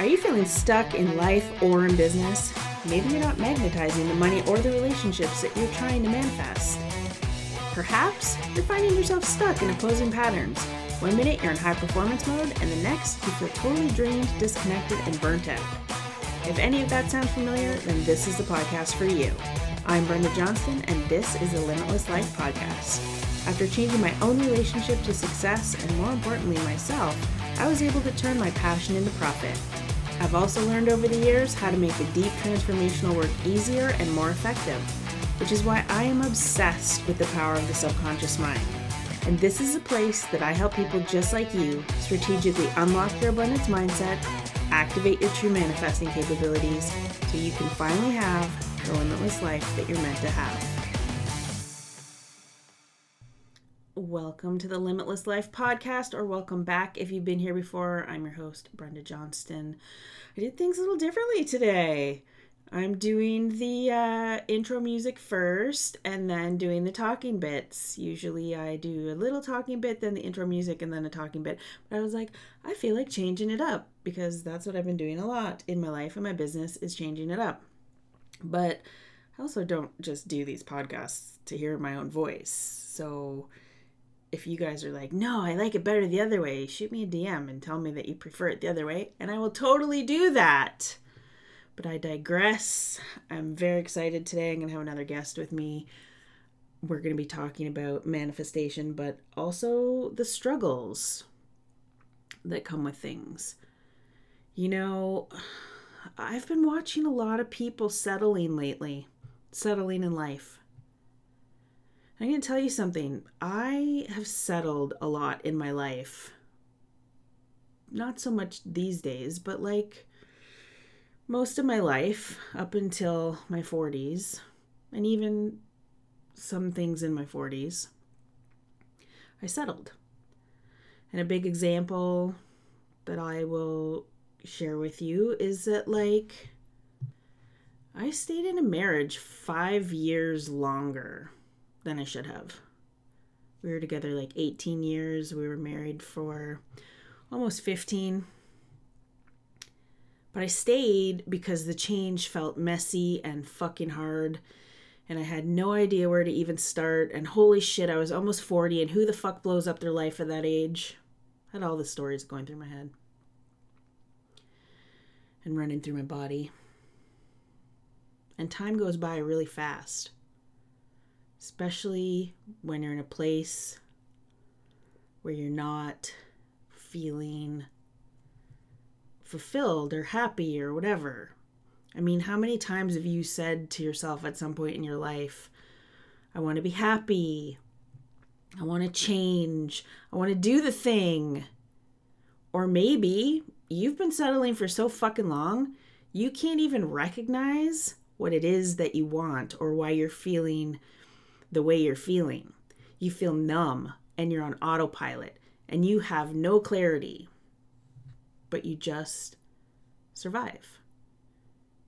Are you feeling stuck in life or in business? Maybe you're not magnetizing the money or the relationships that you're trying to manifest. Perhaps you're finding yourself stuck in opposing patterns. One minute you're in high performance mode, and the next you feel totally drained, disconnected, and burnt out. If any of that sounds familiar, then this is the podcast for you. I'm Brenda Johnston, and this is the Limitless Life Podcast. After changing my own relationship to success, and more importantly, myself, I was able to turn my passion into profit. I've also learned over the years how to make the deep transformational work easier and more effective, which is why I am obsessed with the power of the subconscious mind. And this is a place that I help people just like you strategically unlock your abundance mindset, activate your true manifesting capabilities, so you can finally have the limitless life that you're meant to have. Welcome to the Limitless Life podcast, or welcome back if you've been here before. I'm your host, Brenda Johnston. I did things a little differently today. I'm doing the uh, intro music first and then doing the talking bits. Usually I do a little talking bit, then the intro music, and then a talking bit. But I was like, I feel like changing it up because that's what I've been doing a lot in my life and my business is changing it up. But I also don't just do these podcasts to hear my own voice. So if you guys are like, no, I like it better the other way, shoot me a DM and tell me that you prefer it the other way, and I will totally do that. But I digress. I'm very excited today. I'm going to have another guest with me. We're going to be talking about manifestation, but also the struggles that come with things. You know, I've been watching a lot of people settling lately, settling in life I'm going to tell you something. I have settled a lot in my life. Not so much these days, but like most of my life up until my 40s, and even some things in my 40s, I settled. And a big example that I will share with you is that, like, I stayed in a marriage five years longer than I should have. We were together like 18 years. We were married for almost 15. But I stayed because the change felt messy and fucking hard. And I had no idea where to even start. And holy shit, I was almost 40. And who the fuck blows up their life at that age? I had all the stories going through my head and running through my body. And time goes by really fast especially when you're in a place where you're not feeling fulfilled or happy or whatever. I mean, how many times have you said to yourself at some point in your life, I want to be happy. I want to change. I want to do the thing. Or maybe you've been settling for so fucking long, you can't even recognize what it is that you want or why you're feeling the way you're feeling. You feel numb and you're on autopilot and you have no clarity, but you just survive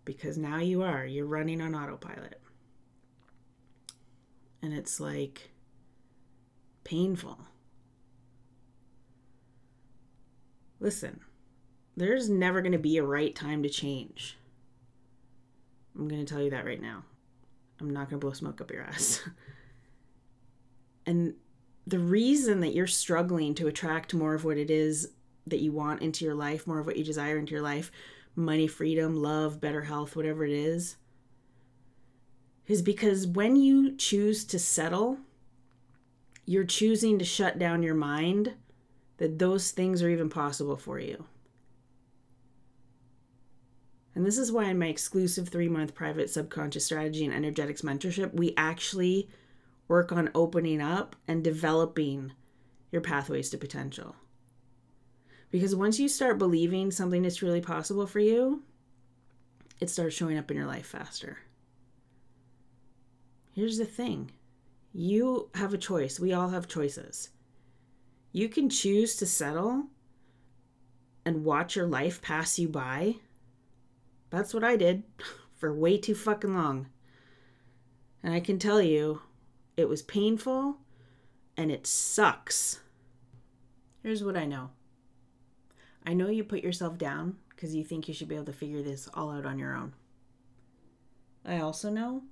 because now you are, you're running on autopilot. And it's like painful. Listen, there's never going to be a right time to change. I'm going to tell you that right now. I'm not going to blow smoke up your ass. and the reason that you're struggling to attract more of what it is that you want into your life, more of what you desire into your life, money, freedom, love, better health, whatever it is, is because when you choose to settle, you're choosing to shut down your mind that those things are even possible for you. And this is why in my exclusive three month private subconscious strategy and energetics mentorship, we actually work on opening up and developing your pathways to potential. Because once you start believing something is truly possible for you, it starts showing up in your life faster. Here's the thing you have a choice. We all have choices. You can choose to settle and watch your life pass you by that's what I did for way too fucking long. And I can tell you, it was painful and it sucks. Here's what I know I know you put yourself down because you think you should be able to figure this all out on your own. I also know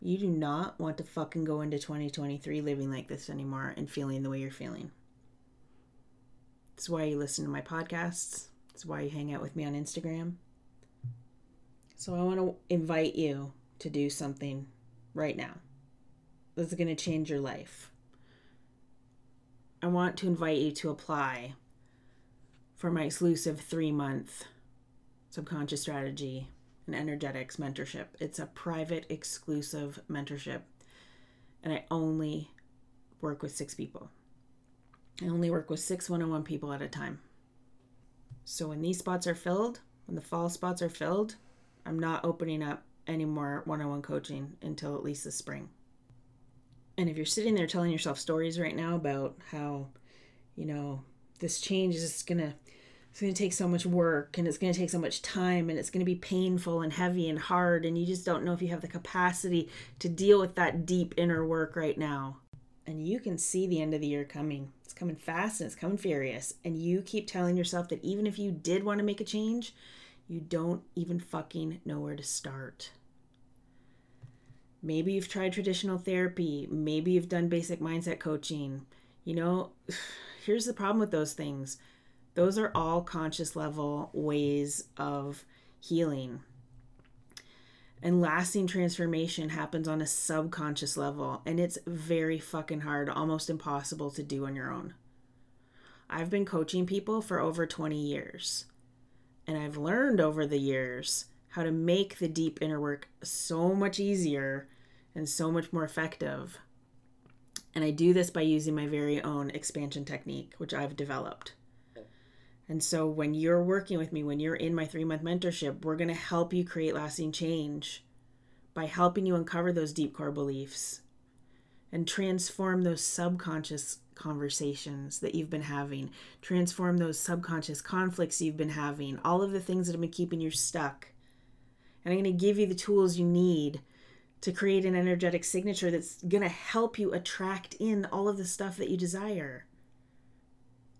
you do not want to fucking go into 2023 living like this anymore and feeling the way you're feeling. It's why you listen to my podcasts. It's why you hang out with me on Instagram. So I want to invite you to do something right now that's going to change your life. I want to invite you to apply for my exclusive three month subconscious strategy and energetics mentorship. It's a private, exclusive mentorship, and I only work with six people. I only work with six one on one people at a time. So when these spots are filled, when the fall spots are filled, I'm not opening up any more one on one coaching until at least the spring. And if you're sitting there telling yourself stories right now about how, you know, this change is going to it's going to take so much work and it's going to take so much time and it's going to be painful and heavy and hard and you just don't know if you have the capacity to deal with that deep inner work right now. And you can see the end of the year coming. It's coming fast and it's coming furious. And you keep telling yourself that even if you did want to make a change, you don't even fucking know where to start. Maybe you've tried traditional therapy. Maybe you've done basic mindset coaching. You know, here's the problem with those things those are all conscious level ways of healing. And lasting transformation happens on a subconscious level, and it's very fucking hard, almost impossible to do on your own. I've been coaching people for over 20 years, and I've learned over the years how to make the deep inner work so much easier and so much more effective. And I do this by using my very own expansion technique, which I've developed. And so when you're working with me, when you're in my three month mentorship, we're going to help you create lasting change by helping you uncover those deep core beliefs and transform those subconscious conversations that you've been having, transform those subconscious conflicts you've been having, all of the things that have been keeping you stuck. And I'm going to give you the tools you need to create an energetic signature that's going to help you attract in all of the stuff that you desire.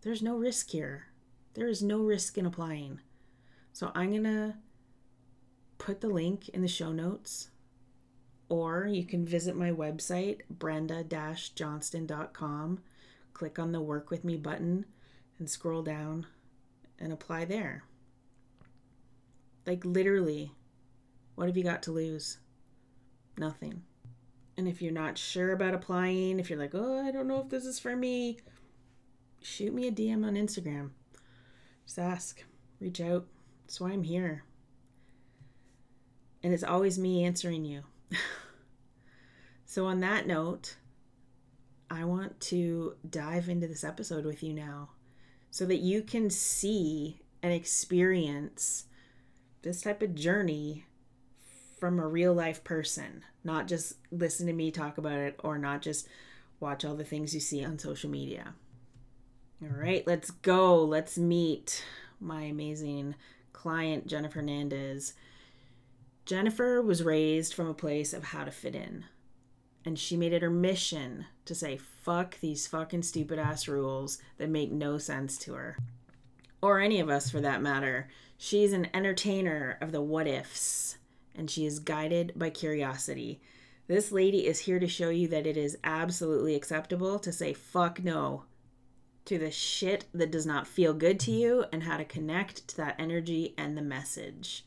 There's no risk here. There is no risk in applying. So I'm going to put the link in the show notes, or you can visit my website, brenda johnston.com, click on the Work With Me button, and scroll down and apply there. Like, literally, what have you got to lose? Nothing. And if you're not sure about applying, if you're like, oh, I don't know if this is for me, shoot me a DM on Instagram. Just ask, reach out. That's why I'm here. And it's always me answering you. so, on that note, I want to dive into this episode with you now so that you can see and experience this type of journey from a real life person, not just listen to me talk about it or not just watch all the things you see on social media. All right, let's go. Let's meet my amazing client, Jennifer Hernandez. Jennifer was raised from a place of how to fit in. And she made it her mission to say, fuck these fucking stupid ass rules that make no sense to her. Or any of us for that matter. She's an entertainer of the what ifs, and she is guided by curiosity. This lady is here to show you that it is absolutely acceptable to say, fuck no, to the shit that does not feel good to you and how to connect to that energy and the message.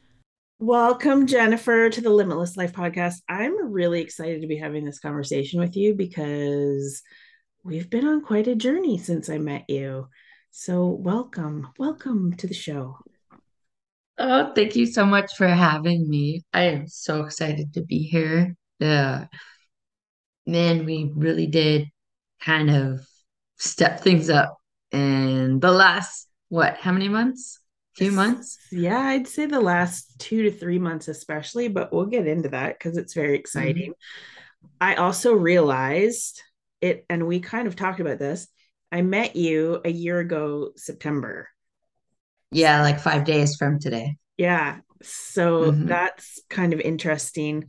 Welcome, Jennifer, to the Limitless Life podcast. I'm really excited to be having this conversation with you because we've been on quite a journey since I met you. So, welcome, welcome to the show. Oh, thank you so much for having me. I am so excited to be here. Yeah. Man, we really did kind of step things up in the last what how many months few months yeah i'd say the last two to three months especially but we'll get into that because it's very exciting mm-hmm. i also realized it and we kind of talked about this i met you a year ago september yeah like five days from today yeah so mm-hmm. that's kind of interesting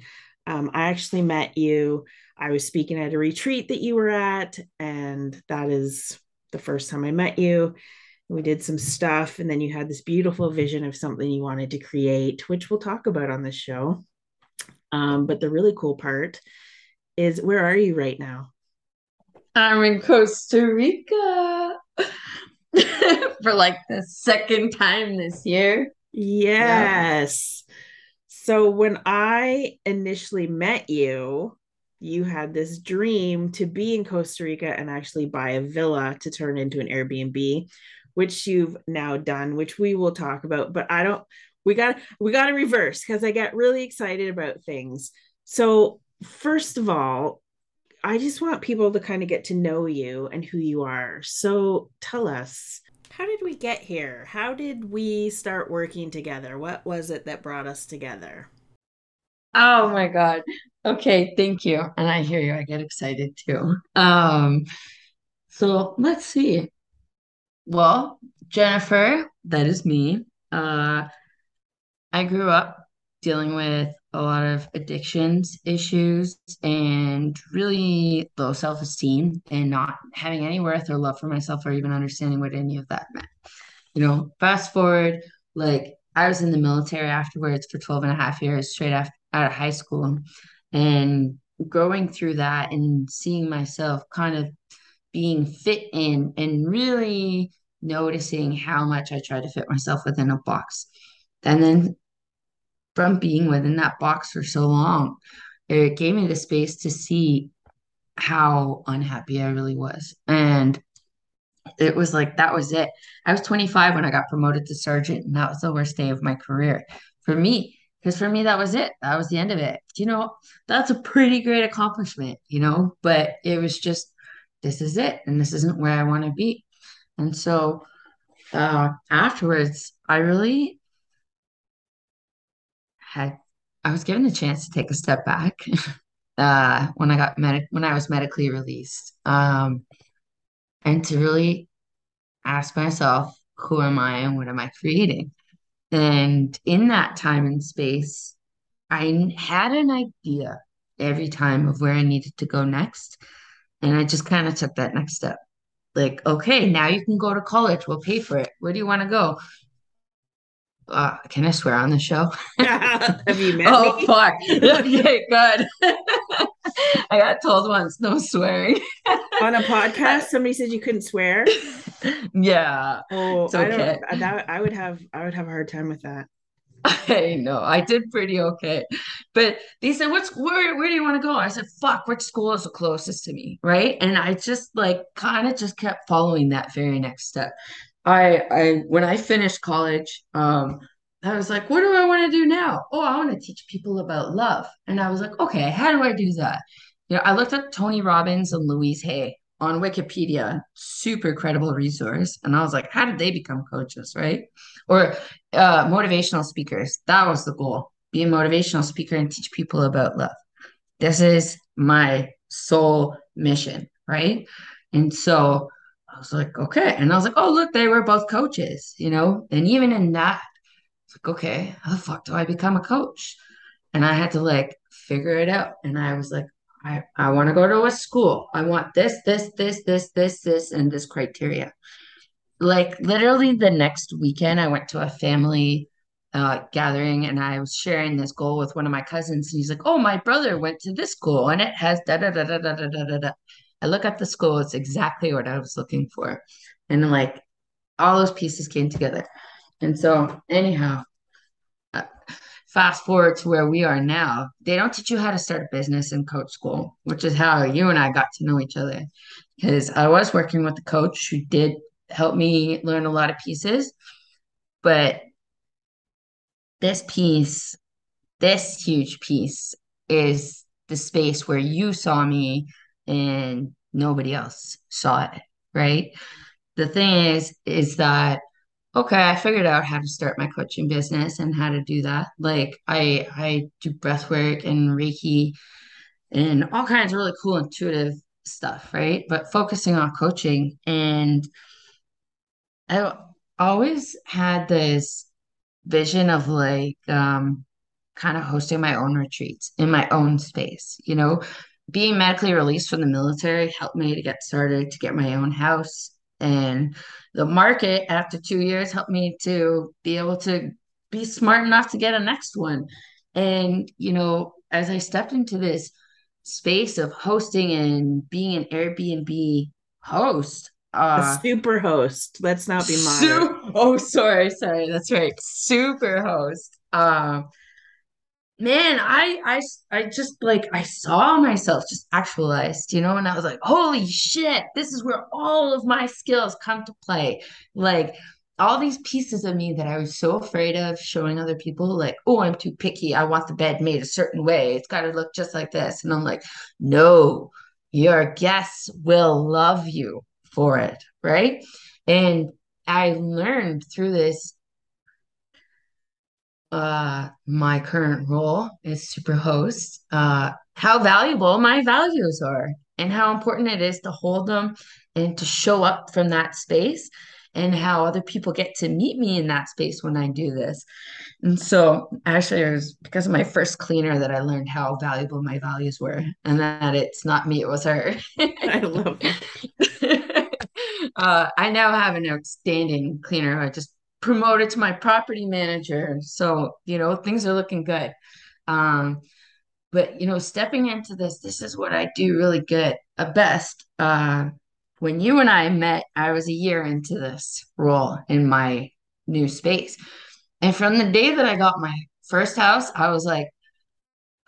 um, i actually met you I was speaking at a retreat that you were at, and that is the first time I met you. We did some stuff, and then you had this beautiful vision of something you wanted to create, which we'll talk about on this show. Um, but the really cool part is where are you right now? I'm in Costa Rica for like the second time this year. Yes. Yeah. So when I initially met you, you had this dream to be in Costa Rica and actually buy a villa to turn into an Airbnb, which you've now done, which we will talk about. But I don't, we got, we got to reverse because I get really excited about things. So, first of all, I just want people to kind of get to know you and who you are. So, tell us, how did we get here? How did we start working together? What was it that brought us together? Oh my God. Okay, thank you. And I hear you. I get excited too. Um, so let's see. Well, Jennifer, that is me. Uh, I grew up dealing with a lot of addictions issues and really low self-esteem and not having any worth or love for myself or even understanding what any of that meant. You know, fast forward, like I was in the military afterwards for 12 and a half years straight after out of high school and growing through that and seeing myself kind of being fit in and really noticing how much I tried to fit myself within a box. And then from being within that box for so long, it gave me the space to see how unhappy I really was. And it was like that was it. I was 25 when I got promoted to sergeant, and that was the worst day of my career. For me, because for me that was it that was the end of it you know that's a pretty great accomplishment you know but it was just this is it and this isn't where i want to be and so uh afterwards i really had i was given the chance to take a step back uh when i got when i was medically released um and to really ask myself who am i and what am i creating and in that time and space I had an idea every time of where I needed to go next. And I just kind of took that next step. Like, okay, now you can go to college. We'll pay for it. Where do you want to go? Uh, can I swear on the show? Have you met oh, me? fuck. okay, good. I got told once no swearing. on a podcast, somebody said you couldn't swear. Yeah. Oh, okay. I don't that I would have I would have a hard time with that. I know I did pretty okay, but they said, "What's where? Where do you want to go?" I said, "Fuck, which school is the closest to me?" Right, and I just like kind of just kept following that very next step. I I when I finished college, um, I was like, "What do I want to do now?" Oh, I want to teach people about love, and I was like, "Okay, how do I do that?" You know, I looked at Tony Robbins and Louise Hay on Wikipedia, super credible resource, and I was like, "How did they become coaches?" Right or uh, motivational speakers. That was the goal be a motivational speaker and teach people about love. This is my sole mission, right? And so I was like, okay. And I was like, oh, look, they were both coaches, you know? And even in that, it's like, okay, how the fuck do I become a coach? And I had to like figure it out. And I was like, I, I want to go to a school. I want this, this, this, this, this, this, and this criteria like literally the next weekend i went to a family uh, gathering and i was sharing this goal with one of my cousins and he's like oh my brother went to this school and it has da da da da da da da da i look at the school it's exactly what i was looking for. And like all those pieces came together. And so anyhow uh, fast forward to where we are now. They don't teach you how to start a business in coach school which is how you and i got to know each other. Because i was working with a coach who did help me learn a lot of pieces. But this piece, this huge piece, is the space where you saw me and nobody else saw it, right? The thing is, is that okay, I figured out how to start my coaching business and how to do that. Like I I do breath work and Reiki and all kinds of really cool intuitive stuff, right? But focusing on coaching and I always had this vision of like um, kind of hosting my own retreats in my own space. You know, being medically released from the military helped me to get started to get my own house. And the market after two years helped me to be able to be smart enough to get a next one. And, you know, as I stepped into this space of hosting and being an Airbnb host, A uh, super host. Let's not be modern. Oh, sorry, sorry. That's right. Super host. Um, man, I, I, I just like I saw myself just actualized, you know, and I was like, holy shit, this is where all of my skills come to play. Like all these pieces of me that I was so afraid of showing other people, like, oh, I'm too picky. I want the bed made a certain way. It's got to look just like this. And I'm like, no, your guests will love you for it, right? And I learned through this uh my current role as super host uh how valuable my values are and how important it is to hold them and to show up from that space and how other people get to meet me in that space when I do this. And so actually it was because of my first cleaner that I learned how valuable my values were and that it's not me, it was her. I love it. uh, I now have an outstanding cleaner. I just promoted to my property manager. So, you know, things are looking good. Um, but you know, stepping into this, this is what I do really good, uh, best. Uh, when you and I met, I was a year into this role in my new space. And from the day that I got my first house, I was like,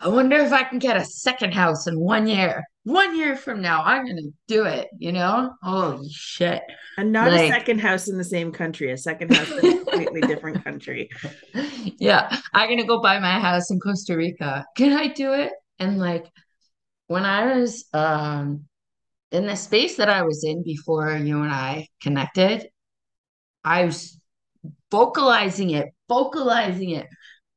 I wonder if I can get a second house in one year. One year from now, I'm gonna do it, you know? Holy shit. And not a second house in the same country, a second house in a completely different country. yeah, I'm gonna go buy my house in Costa Rica. Can I do it? And like when I was um in the space that I was in before you and I connected, I was vocalizing it, vocalizing it,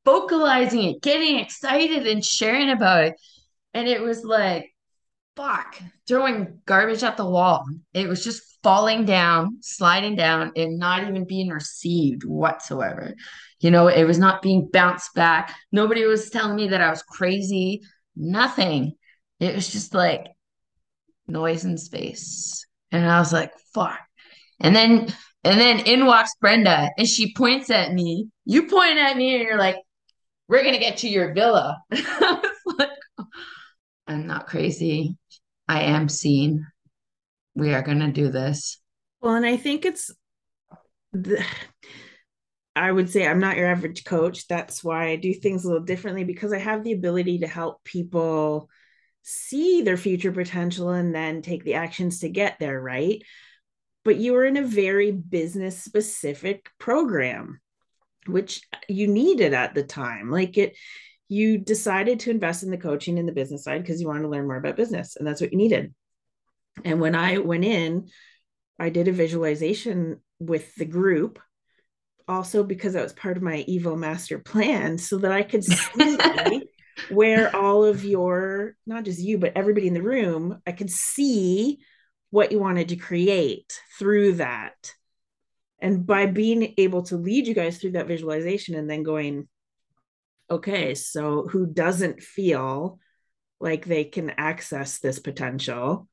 vocalizing it, getting excited and sharing about it. And it was like, fuck, throwing garbage at the wall. It was just falling down, sliding down, and not even being received whatsoever. You know, it was not being bounced back. Nobody was telling me that I was crazy. Nothing. It was just like noise in space. And I was like, fuck. And then and then in walks Brenda and she points at me. You point at me and you're like, we're gonna get to your villa. Like, I'm not crazy. I am seen. We are gonna do this. Well, and I think it's the, I would say I'm not your average coach. That's why I do things a little differently because I have the ability to help people see their future potential and then take the actions to get there, right? But you were in a very business specific program, which you needed at the time. Like it, you decided to invest in the coaching and the business side because you wanted to learn more about business and that's what you needed. And when I went in, I did a visualization with the group also because that was part of my Evo master plan so that I could see where all of your, not just you, but everybody in the room, I could see what you wanted to create through that. And by being able to lead you guys through that visualization and then going, okay, so who doesn't feel like they can access this potential?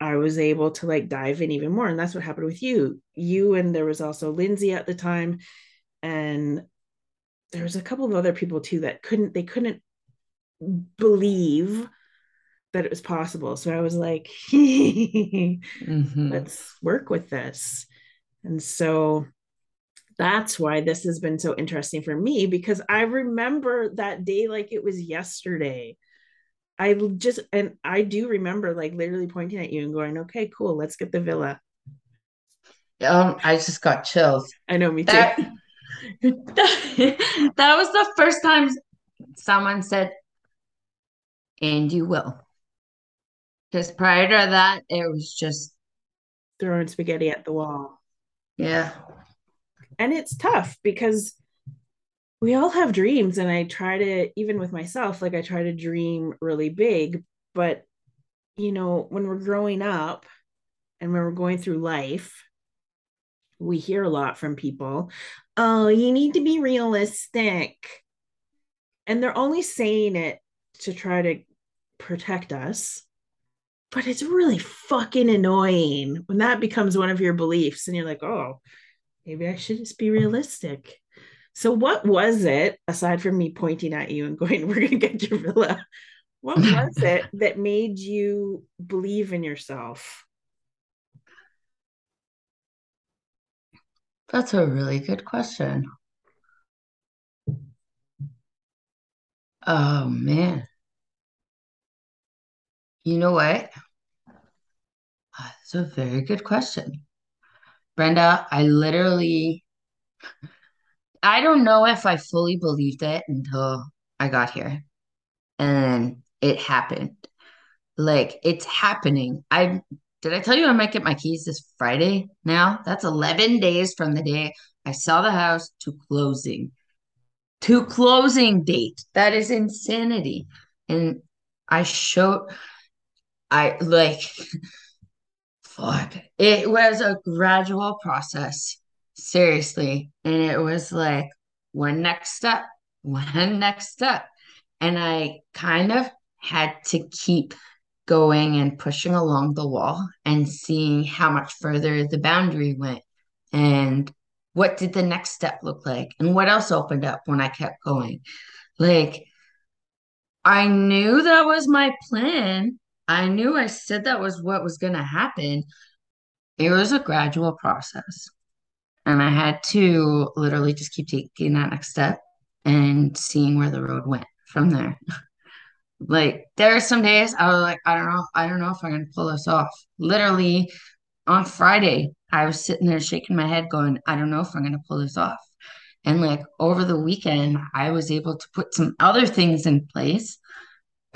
I was able to like dive in even more. And that's what happened with you. You and there was also Lindsay at the time. And there was a couple of other people too that couldn't, they couldn't believe that it was possible. So I was like, Mhm. let's work with this. And so that's why this has been so interesting for me because I remember that day like it was yesterday. I just, and I do remember like literally pointing at you and going, okay, cool, let's get the villa. Um, I just got chills. I know, me too. That, that was the first time someone said, and you will. Because prior to that, it was just, Throwing spaghetti at the wall. Yeah. And it's tough because we all have dreams. And I try to, even with myself, like I try to dream really big. But, you know, when we're growing up and when we're going through life, we hear a lot from people oh, you need to be realistic. And they're only saying it to try to protect us but it's really fucking annoying when that becomes one of your beliefs and you're like, oh, maybe I should just be realistic. So, what was it, aside from me pointing at you and going, we're going to get your villa? What was it that made you believe in yourself? That's a really good question. Oh man. You know what? Uh, that's a very good question. Brenda, I literally, I don't know if I fully believed it until I got here and it happened. Like it's happening. I did I tell you I might get my keys this Friday now? That's 11 days from the day I saw the house to closing. To closing date. That is insanity. And I showed I like fuck. It was a gradual process. Seriously. And it was like one next step, one next step. And I kind of had to keep going and pushing along the wall and seeing how much further the boundary went and what did the next step look like and what else opened up when I kept going. Like, I knew that was my plan. I knew I said that was what was going to happen. It was a gradual process. And I had to literally just keep taking that next step and seeing where the road went from there. Like there are some days I was like, I don't know, I don't know if I'm gonna pull this off. Literally on Friday, I was sitting there shaking my head, going, I don't know if I'm gonna pull this off. And like over the weekend, I was able to put some other things in place,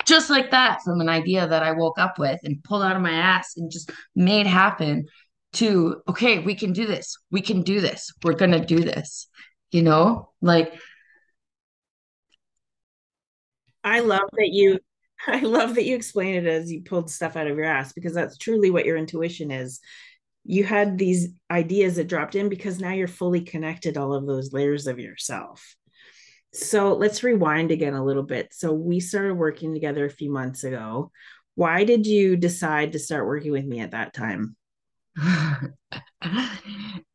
just like that, from an idea that I woke up with and pulled out of my ass and just made happen to, okay, we can do this. We can do this. We're gonna do this. You know, like I love that you I love that you explain it as you pulled stuff out of your ass because that's truly what your intuition is. You had these ideas that dropped in because now you're fully connected all of those layers of yourself. So let's rewind again a little bit. So we started working together a few months ago. Why did you decide to start working with me at that time?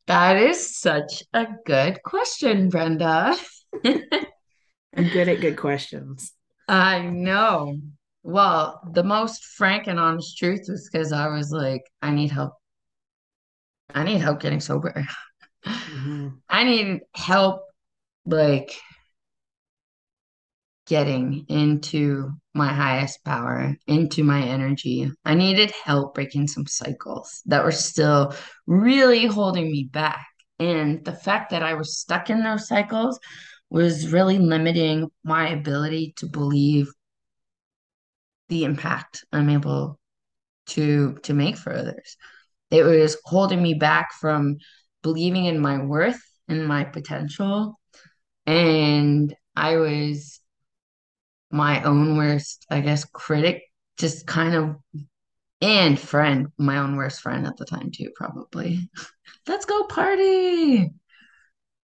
that is such a good question, Brenda. I'm good at good questions. I know. Well, the most frank and honest truth was because I was like, I need help. I need help getting sober. Mm-hmm. I need help, like, getting into my highest power, into my energy. I needed help breaking some cycles that were still really holding me back. And the fact that I was stuck in those cycles was really limiting my ability to believe the impact I'm able to to make for others. It was holding me back from believing in my worth and my potential. And I was my own worst, I guess, critic, just kind of and friend, my own worst friend at the time too, probably. Let's go party.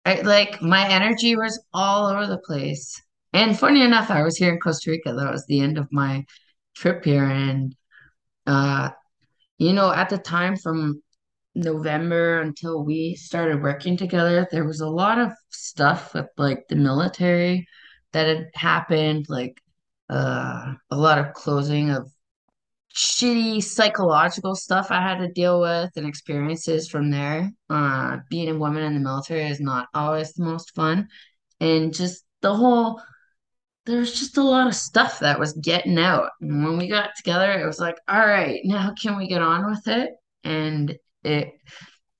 I, like my energy was all over the place. And funny enough, I was here in Costa Rica. That was the end of my trip here. And, uh, you know, at the time from November until we started working together, there was a lot of stuff with like the military that had happened, like uh, a lot of closing of shitty psychological stuff I had to deal with and experiences from there. Uh, being a woman in the military is not always the most fun. And just the whole, there's just a lot of stuff that was getting out. And when we got together, it was like, all right, now can we get on with it? And it,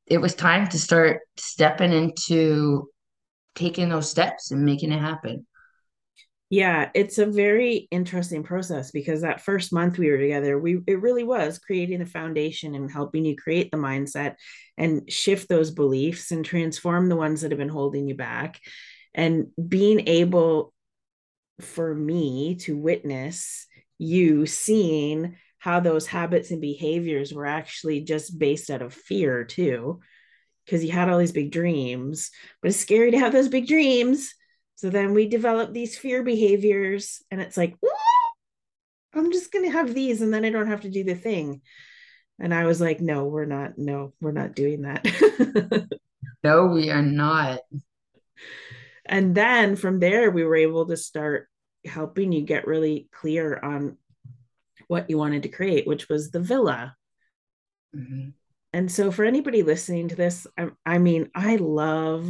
it was time to start stepping into taking those steps and making it happen. Yeah, it's a very interesting process because that first month we were together, we it really was creating the foundation and helping you create the mindset and shift those beliefs and transform the ones that have been holding you back. And being able for me to witness you seeing how those habits and behaviors were actually just based out of fear too because you had all these big dreams but it's scary to have those big dreams so then we develop these fear behaviors, and it's like, I'm just going to have these and then I don't have to do the thing. And I was like, no, we're not. No, we're not doing that. no, we are not. And then from there, we were able to start helping you get really clear on what you wanted to create, which was the villa. Mm-hmm. And so, for anybody listening to this, I, I mean, I love,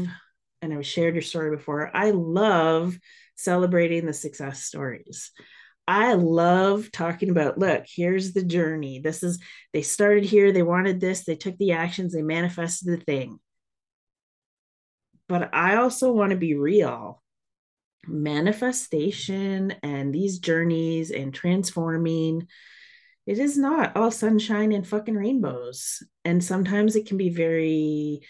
and I've shared your story before, I love celebrating the success stories. I love talking about look, here's the journey. This is, they started here, they wanted this, they took the actions, they manifested the thing. But I also want to be real. Manifestation and these journeys and transforming, it is not all sunshine and fucking rainbows. And sometimes it can be very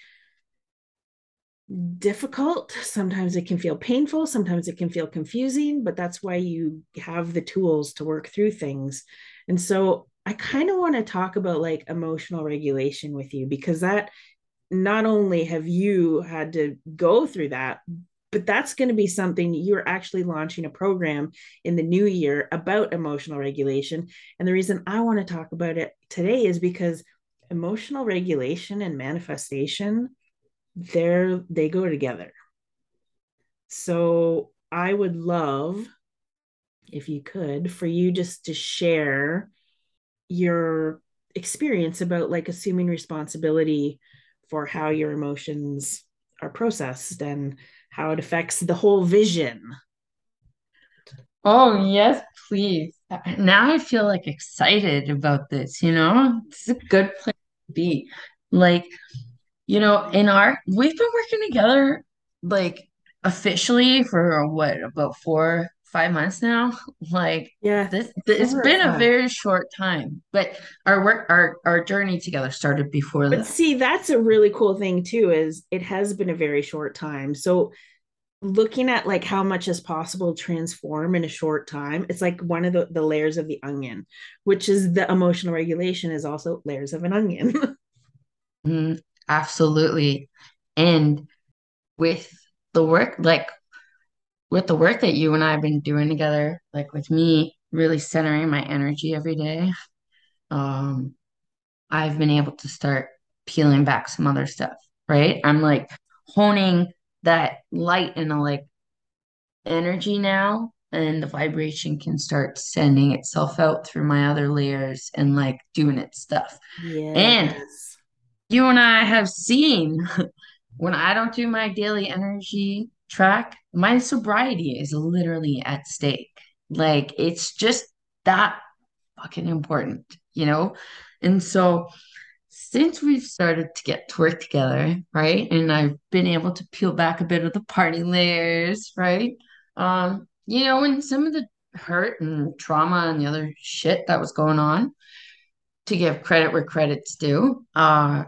difficult. Sometimes it can feel painful. Sometimes it can feel confusing, but that's why you have the tools to work through things. And so I kind of want to talk about like emotional regulation with you because that not only have you had to go through that, but that's going to be something you're actually launching a program in the new year about emotional regulation. And the reason I want to talk about it today is because emotional regulation and manifestation they're they go together. So I would love if you could for you just to share your experience about like assuming responsibility for how your emotions are processed and how it affects the whole vision. Oh, yes, please. Now I feel like excited about this, you know? It's a good place to be. Like you know, in our we've been working together like officially for what about four five months now? Like yeah this, it's been a very short time but our work our our journey together started before but that. see that's a really cool thing too is it has been a very short time. So looking at like how much is possible transform in a short time it's like one of the, the layers of the onion which is the emotional regulation is also layers of an onion. Mm, Absolutely. And with the work, like with the work that you and I have been doing together, like with me really centering my energy every day, um, I've been able to start peeling back some other stuff, right? I'm like honing that light and a like energy now, and the vibration can start sending itself out through my other layers and like doing its stuff. Yes. And you and I have seen when I don't do my daily energy track, my sobriety is literally at stake. Like it's just that fucking important, you know? And so since we've started to get to work together, right? And I've been able to peel back a bit of the party layers, right? Um, you know, and some of the hurt and trauma and the other shit that was going on, to give credit where credit's due, uh,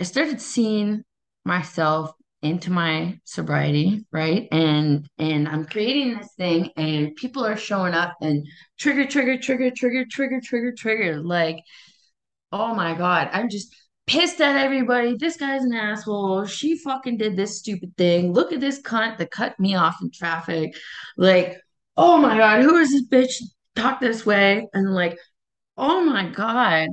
I started seeing myself into my sobriety, right? And and I'm creating this thing and people are showing up and trigger, trigger, trigger, trigger, trigger, trigger, trigger. Like, oh my God, I'm just pissed at everybody. This guy's an asshole. She fucking did this stupid thing. Look at this cunt that cut me off in traffic. Like, oh my God, who is this bitch talk this way? And like, Oh my God.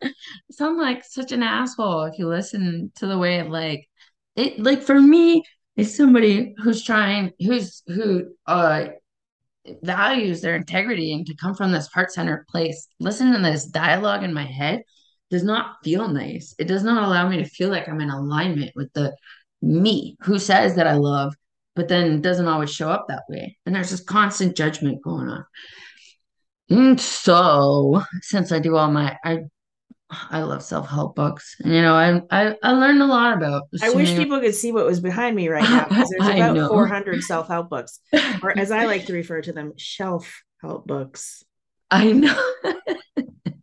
sound like such an asshole if you listen to the way of like it like for me, it's somebody who's trying who's who uh values their integrity and to come from this heart-centered place. Listen to this dialogue in my head does not feel nice. It does not allow me to feel like I'm in alignment with the me who says that I love, but then doesn't always show up that way. And there's this constant judgment going on. And so, since I do all my, I, I love self help books. You know, I, I, I learned a lot about. I wish people could see what was behind me right now because there's about 400 self help books, or as I like to refer to them, shelf help books. I know.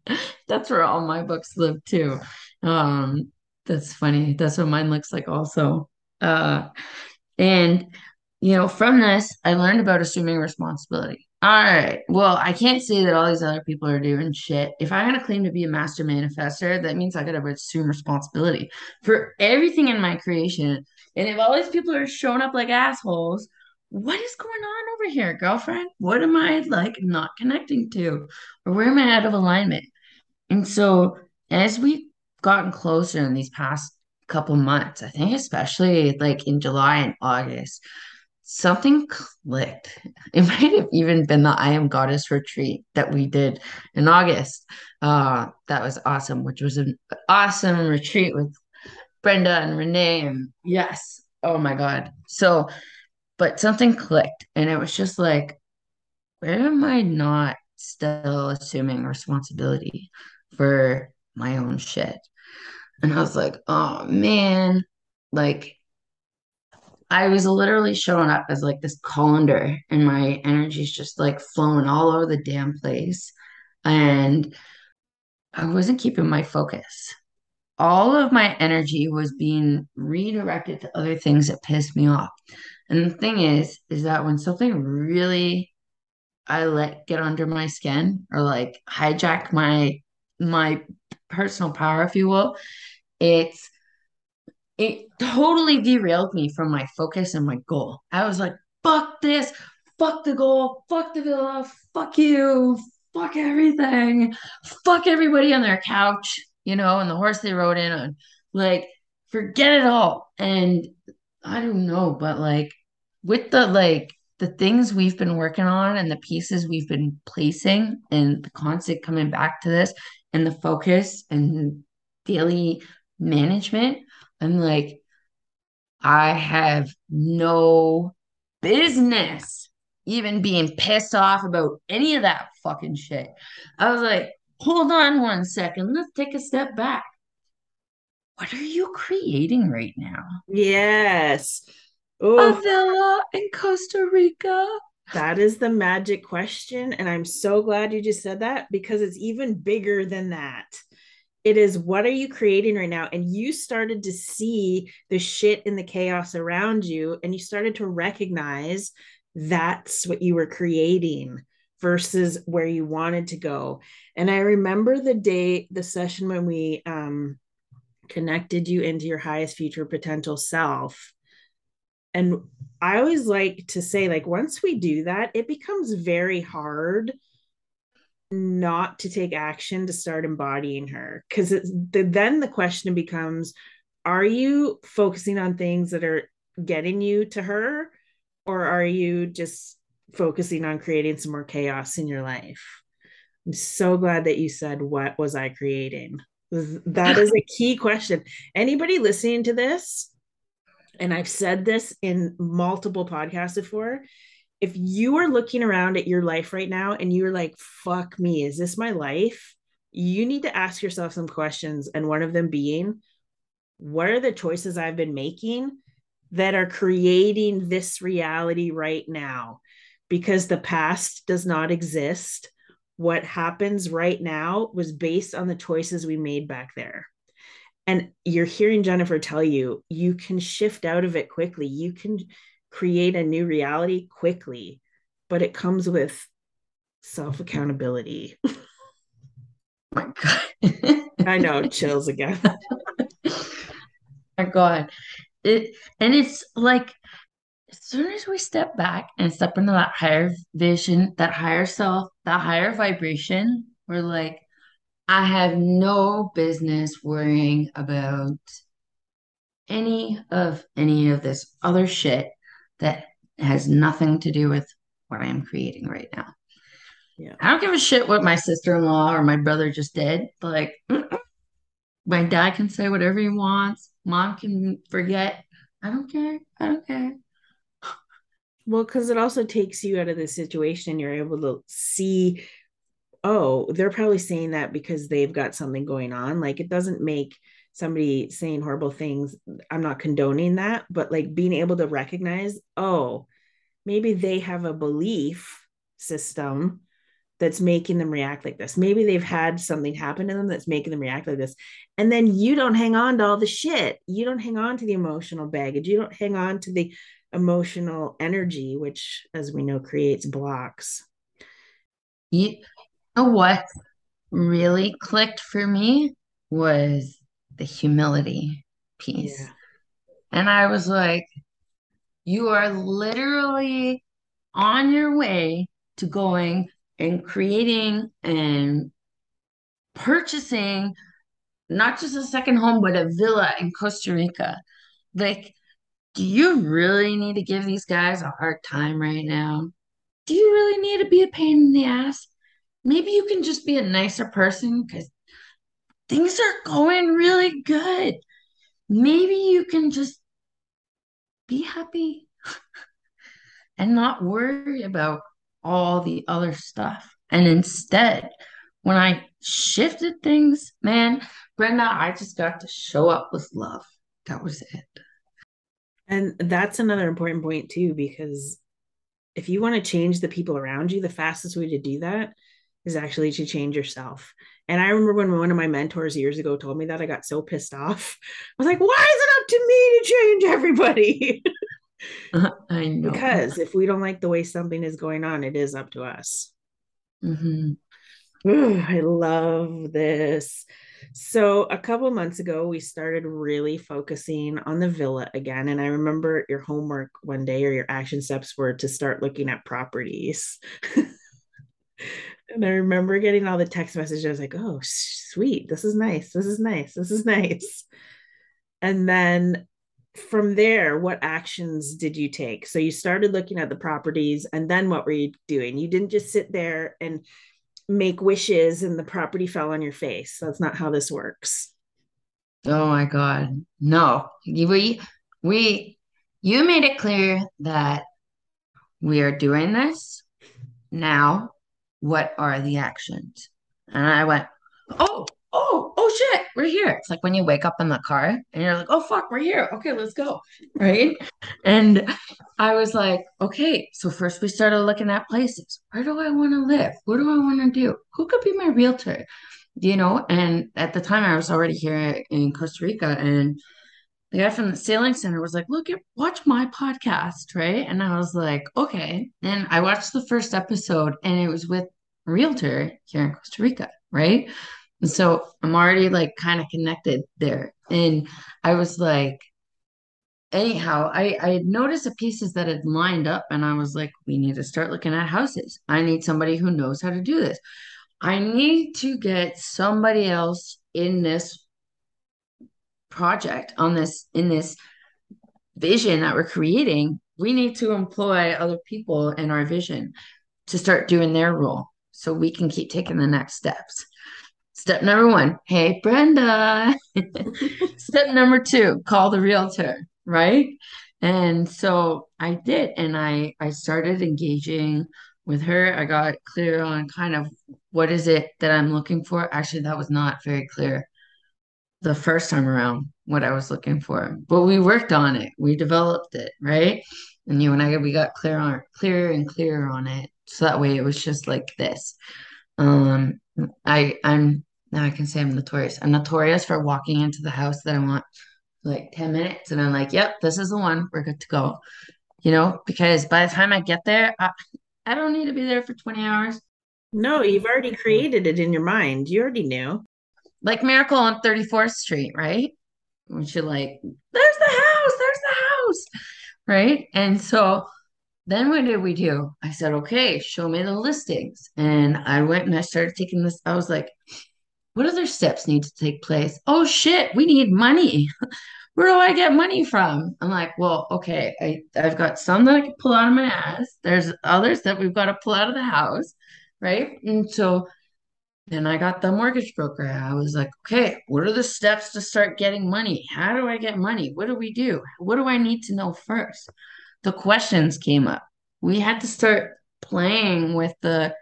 that's where all my books live too. Um, that's funny. That's what mine looks like also. Uh, and you know, from this, I learned about assuming responsibility. All right. Well, I can't say that all these other people are doing shit. If I'm gonna claim to be a master manifester, that means I gotta assume responsibility for everything in my creation. And if all these people are showing up like assholes, what is going on over here, girlfriend? What am I like not connecting to? Or where am I out of alignment? And so as we've gotten closer in these past couple months, I think especially like in July and August, something clicked. It might have even been the I Am Goddess retreat that we did in August. Uh, that was awesome, which was an awesome retreat with Brenda and Renee. And yes, oh my God. So, but something clicked, and it was just like, where am I not still assuming responsibility for my own shit? And I was like, oh man, like I was literally showing up as like this colander, and my energy's just like flowing all over the damn place. And I wasn't keeping my focus. All of my energy was being redirected to other things that pissed me off. And the thing is, is that when something really I let get under my skin or like hijack my my personal power, if you will, it's it totally derailed me from my focus and my goal. I was like, fuck this, fuck the goal, fuck the villa, fuck you, fuck everything, fuck everybody on their couch, you know, and the horse they rode in on. Like, forget it all. And I don't know, but like with the like the things we've been working on and the pieces we've been placing and the constant coming back to this and the focus and daily management, I'm like, I have no business even being pissed off about any of that fucking shit. I was like, hold on one second. Let's take a step back. What are you creating right now? Yes. A Oh, villa in Costa Rica. that is the magic question. And I'm so glad you just said that because it's even bigger than that. It is what are you creating right now? And you started to see the shit in the chaos around you, and you started to recognize that's what you were creating versus where you wanted to go. And I remember the day, the session when we um, connected you into your highest future potential self and I always like to say, like, once we do that, it becomes very hard not to take action to start embodying her. Because the, then the question becomes are you focusing on things that are getting you to her, or are you just focusing on creating some more chaos in your life? I'm so glad that you said, What was I creating? That is a key question. Anybody listening to this, and I've said this in multiple podcasts before. If you are looking around at your life right now and you're like, fuck me, is this my life? You need to ask yourself some questions. And one of them being, what are the choices I've been making that are creating this reality right now? Because the past does not exist. What happens right now was based on the choices we made back there and you're hearing Jennifer tell you you can shift out of it quickly. You can create a new reality quickly, but it comes with self accountability. my God. I know, chills again. my God. It and it's like as soon as we step back and step into that higher vision, that higher self, that higher vibration, we're like, I have no business worrying about any of any of this other shit that has nothing to do with what I'm creating right now. Yeah. I don't give a shit what my sister-in-law or my brother just did. Like my dad can say whatever he wants. Mom can forget. I don't care. I don't care. Well, because it also takes you out of the situation. You're able to see, oh, they're probably saying that because they've got something going on. Like it doesn't make somebody saying horrible things. I'm not condoning that, but like being able to recognize, oh, maybe they have a belief system that's making them react like this. Maybe they've had something happen to them that's making them react like this. And then you don't hang on to all the shit. You don't hang on to the emotional baggage. You don't hang on to the emotional energy, which, as we know, creates blocks. You know what really clicked for me was the humility piece. Yeah. And I was like, You are literally on your way to going and creating and purchasing not just a second home, but a villa in Costa Rica. Like, do you really need to give these guys a hard time right now? Do you really need to be a pain in the ass? Maybe you can just be a nicer person because things are going really good. Maybe you can just be happy and not worry about all the other stuff. And instead, when I shifted things, man, Brenda, I just got to show up with love. That was it. And that's another important point, too, because if you want to change the people around you, the fastest way to do that is actually to change yourself. And I remember when one of my mentors years ago told me that, I got so pissed off. I was like, why is it up to me to change everybody? I know. because if we don't like the way something is going on, it is up to us. Mhm. Ooh, I love this. So, a couple months ago, we started really focusing on the villa again. And I remember your homework one day or your action steps were to start looking at properties. and I remember getting all the text messages. I was like, oh, sweet. This is nice. This is nice. This is nice. And then from there, what actions did you take? So, you started looking at the properties. And then what were you doing? You didn't just sit there and make wishes and the property fell on your face. That's not how this works. Oh my God. No. We we you made it clear that we are doing this. Now, what are the actions? And I went, Oh, oh, oh shit, we're here. It's like when you wake up in the car and you're like, oh fuck, we're here. Okay, let's go. Right. And I was like, okay, so first we started looking at places. Where do I want to live? What do I want to do? Who could be my realtor? You know, and at the time I was already here in Costa Rica and the guy from the sailing center was like, look at watch my podcast, right? And I was like, okay. And I watched the first episode and it was with a realtor here in Costa Rica, right? And so I'm already like kind of connected there. And I was like, anyhow, I, I had noticed the pieces that had lined up and I was like, we need to start looking at houses. I need somebody who knows how to do this. I need to get somebody else in this project on this in this vision that we're creating we need to employ other people in our vision to start doing their role so we can keep taking the next steps. Step number one hey brenda. Step number two call the realtor right? And so i did and i i started engaging with her. I got clear on kind of what is it that i'm looking for. Actually that was not very clear the first time around what I was looking for. But we worked on it. We developed it, right? And you and I we got clear on clearer and clearer on it. So that way it was just like this. Um I I'm now I can say I'm notorious. I'm notorious for walking into the house that I want like 10 minutes and I'm like, yep, this is the one. We're good to go. You know, because by the time I get there, I, I don't need to be there for 20 hours. No, you've already created it in your mind. You already knew like Miracle on 34th Street, right? When you're like, there's the house, there's the house, right? And so then what did we do? I said, okay, show me the listings. And I went and I started taking this. I was like, what other steps need to take place? Oh shit, we need money. Where do I get money from? I'm like, well, okay, I, I've got some that I can pull out of my ass. There's others that we've got to pull out of the house, right? And so then I got the mortgage broker. I was like, okay, what are the steps to start getting money? How do I get money? What do we do? What do I need to know first? The questions came up. We had to start playing with the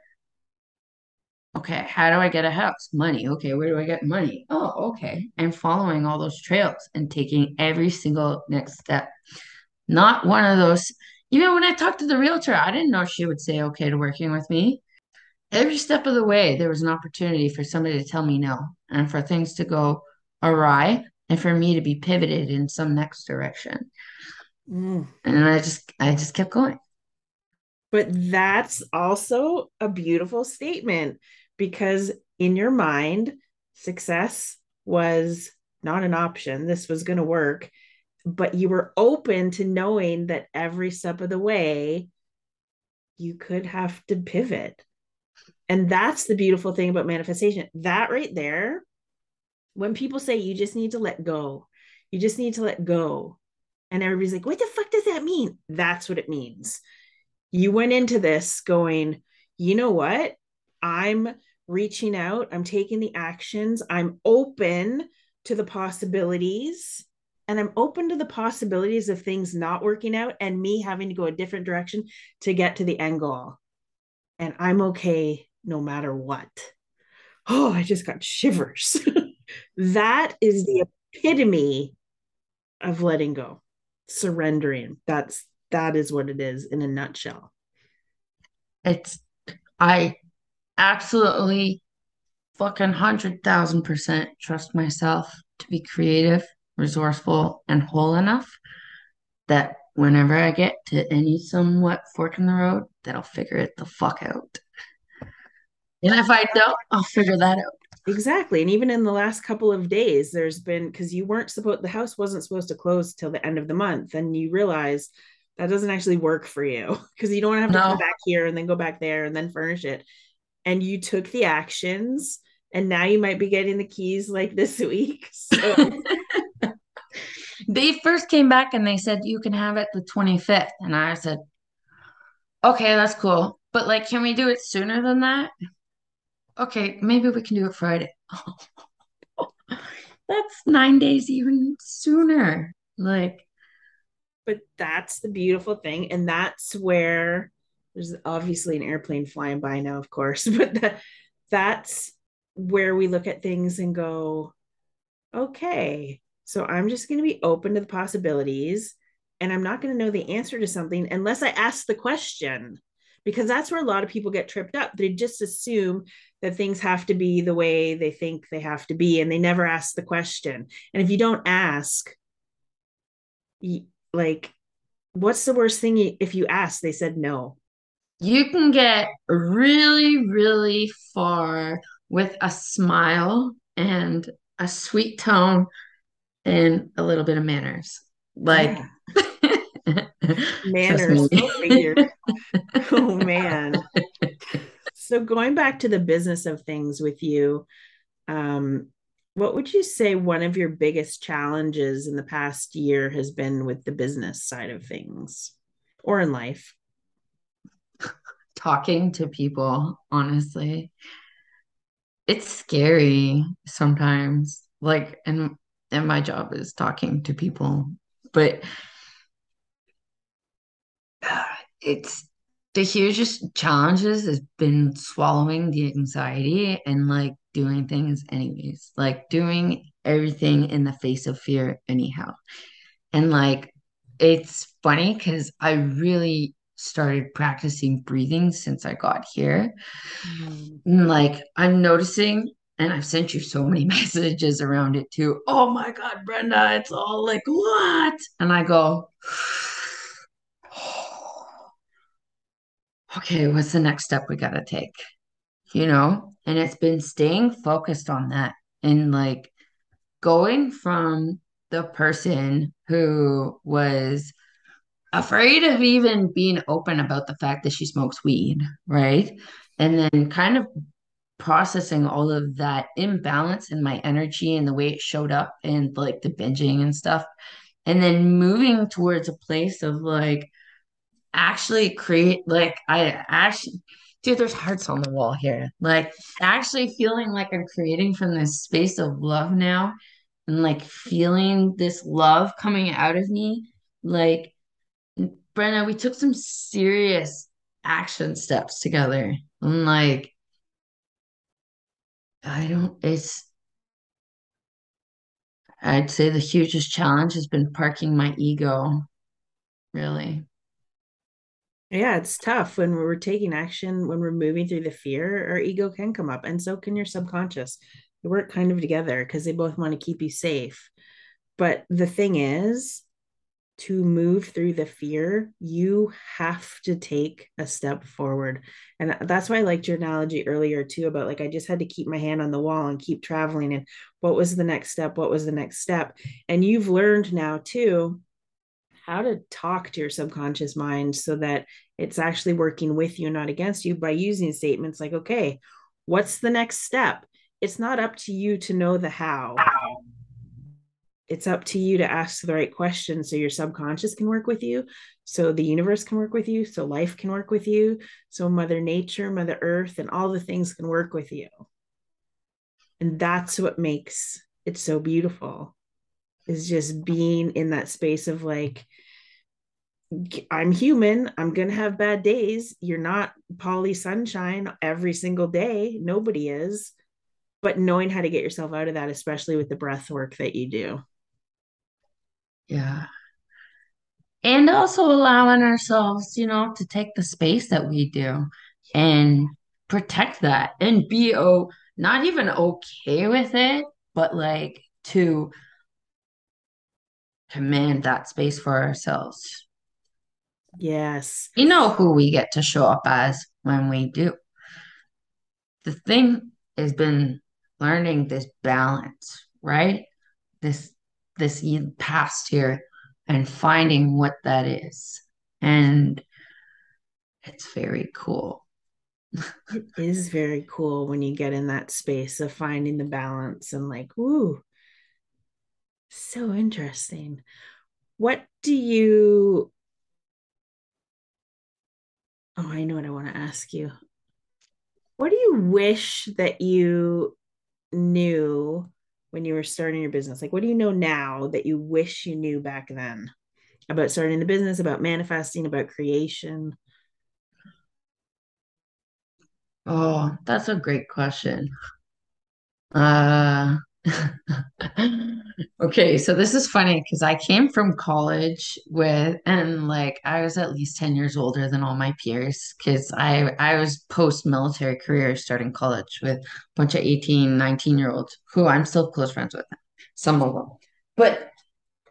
okay, how do I get a house? Money. Okay, where do I get money? Oh, okay. And following all those trails and taking every single next step. Not one of those. Even when I talked to the realtor, I didn't know she would say okay to working with me every step of the way, there was an opportunity for somebody to tell me no and for things to go awry and for me to be pivoted in some next direction. Mm. And I just, I just kept going. But that's also a beautiful statement because in your mind, success was not an option. This was going to work. but you were open to knowing that every step of the way you could have to pivot. And that's the beautiful thing about manifestation. That right there, when people say you just need to let go, you just need to let go. And everybody's like, what the fuck does that mean? That's what it means. You went into this going, you know what? I'm reaching out, I'm taking the actions, I'm open to the possibilities and I'm open to the possibilities of things not working out and me having to go a different direction to get to the end goal. And I'm okay no matter what. Oh, I just got shivers. that is the epitome of letting go, surrendering. That's that is what it is in a nutshell. It's I absolutely fucking hundred thousand percent trust myself to be creative resourceful, and whole enough that whenever I get to any somewhat fork in the road, that I'll figure it the fuck out. And if I don't, I'll figure that out. Exactly. And even in the last couple of days, there's been because you weren't supposed the house wasn't supposed to close till the end of the month. And you realize that doesn't actually work for you because you don't want to have to no. come back here and then go back there and then furnish it. And you took the actions and now you might be getting the keys like this week. So they first came back and they said you can have it the 25th and i said okay that's cool but like can we do it sooner than that okay maybe we can do it friday. That's nine days even sooner like. But that's the beautiful thing and that's where there's obviously an airplane flying by now of course but the, that's where we look at things and go okay so I'm just going to be open to the possibilities and I'm not going to know the answer to something unless I ask the question. Because that's where a lot of people get tripped up. They just assume that things have to be the way they think they have to be and they never ask the question. And if you don't ask, like, what's the worst thing if you ask? They said no. You can get really, really far with a smile and a sweet tone and a little bit of manners. Like yeah. manners. oh man. So going back to the business of things with you, um, what would you say one of your biggest challenges in the past year has been with the business side of things or in life? Talking to people, honestly. It's scary sometimes. Like, and and my job is talking to people but it's the hugest challenges has been swallowing the anxiety and like doing things anyways like doing everything in the face of fear anyhow and like it's funny because i really started practicing breathing since i got here mm-hmm. like i'm noticing and I've sent you so many messages around it too. Oh my God, Brenda, it's all like, what? And I go, okay, what's the next step we got to take? You know? And it's been staying focused on that and like going from the person who was afraid of even being open about the fact that she smokes weed, right? And then kind of processing all of that imbalance in my energy and the way it showed up and like the binging and stuff and then moving towards a place of like actually create like i actually dude there's hearts on the wall here like actually feeling like i'm creating from this space of love now and like feeling this love coming out of me like Brenda, we took some serious action steps together and like I don't, it's, I'd say the hugest challenge has been parking my ego, really. Yeah, it's tough when we're taking action, when we're moving through the fear, our ego can come up, and so can your subconscious. They work kind of together because they both want to keep you safe. But the thing is, to move through the fear, you have to take a step forward. And that's why I liked your analogy earlier, too, about like I just had to keep my hand on the wall and keep traveling. And what was the next step? What was the next step? And you've learned now, too, how to talk to your subconscious mind so that it's actually working with you, not against you, by using statements like, okay, what's the next step? It's not up to you to know the how. It's up to you to ask the right questions so your subconscious can work with you so the universe can work with you so life can work with you so mother nature mother earth and all the things can work with you. And that's what makes it so beautiful is just being in that space of like i'm human i'm gonna have bad days you're not polly sunshine every single day nobody is but knowing how to get yourself out of that especially with the breath work that you do yeah. And also allowing ourselves, you know, to take the space that we do and protect that and be oh not even okay with it, but like to command that space for ourselves. Yes. We know who we get to show up as when we do. The thing has been learning this balance, right? This this past year and finding what that is. And it's very cool. it is very cool when you get in that space of finding the balance and like, ooh, so interesting. What do you Oh, I know what I want to ask you. What do you wish that you knew when you were starting your business? Like, what do you know now that you wish you knew back then about starting the business, about manifesting, about creation? Oh, that's a great question. Uh, okay, so this is funny because I came from college with, and like I was at least 10 years older than all my peers because I I was post-military career starting college with a bunch of 18, 19 year olds who I'm still close friends with, some of them. But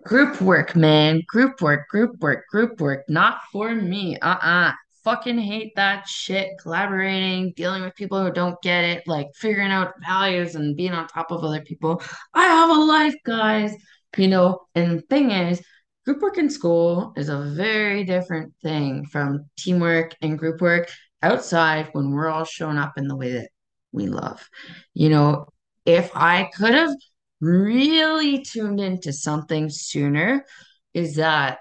group work, man, group work, group work, group work, not for me. Uh-uh fucking hate that shit. Collaborating, dealing with people who don't get it, like figuring out values and being on top of other people. I have a life, guys. You know, and thing is, group work in school is a very different thing from teamwork and group work outside when we're all showing up in the way that we love. You know, if I could have really tuned into something sooner, is that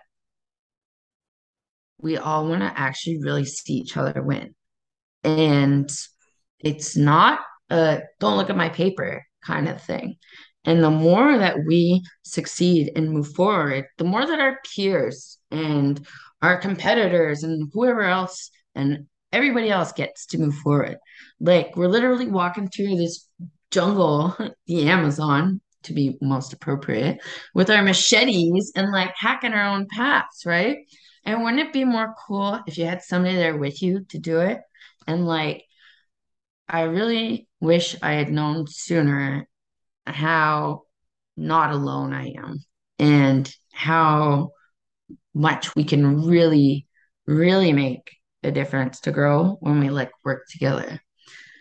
we all want to actually really see each other win. And it's not a don't look at my paper kind of thing. And the more that we succeed and move forward, the more that our peers and our competitors and whoever else and everybody else gets to move forward. Like we're literally walking through this jungle, the Amazon to be most appropriate, with our machetes and like hacking our own paths, right? And wouldn't it be more cool if you had somebody there with you to do it? And like, I really wish I had known sooner how not alone I am and how much we can really, really make a difference to grow when we like work together.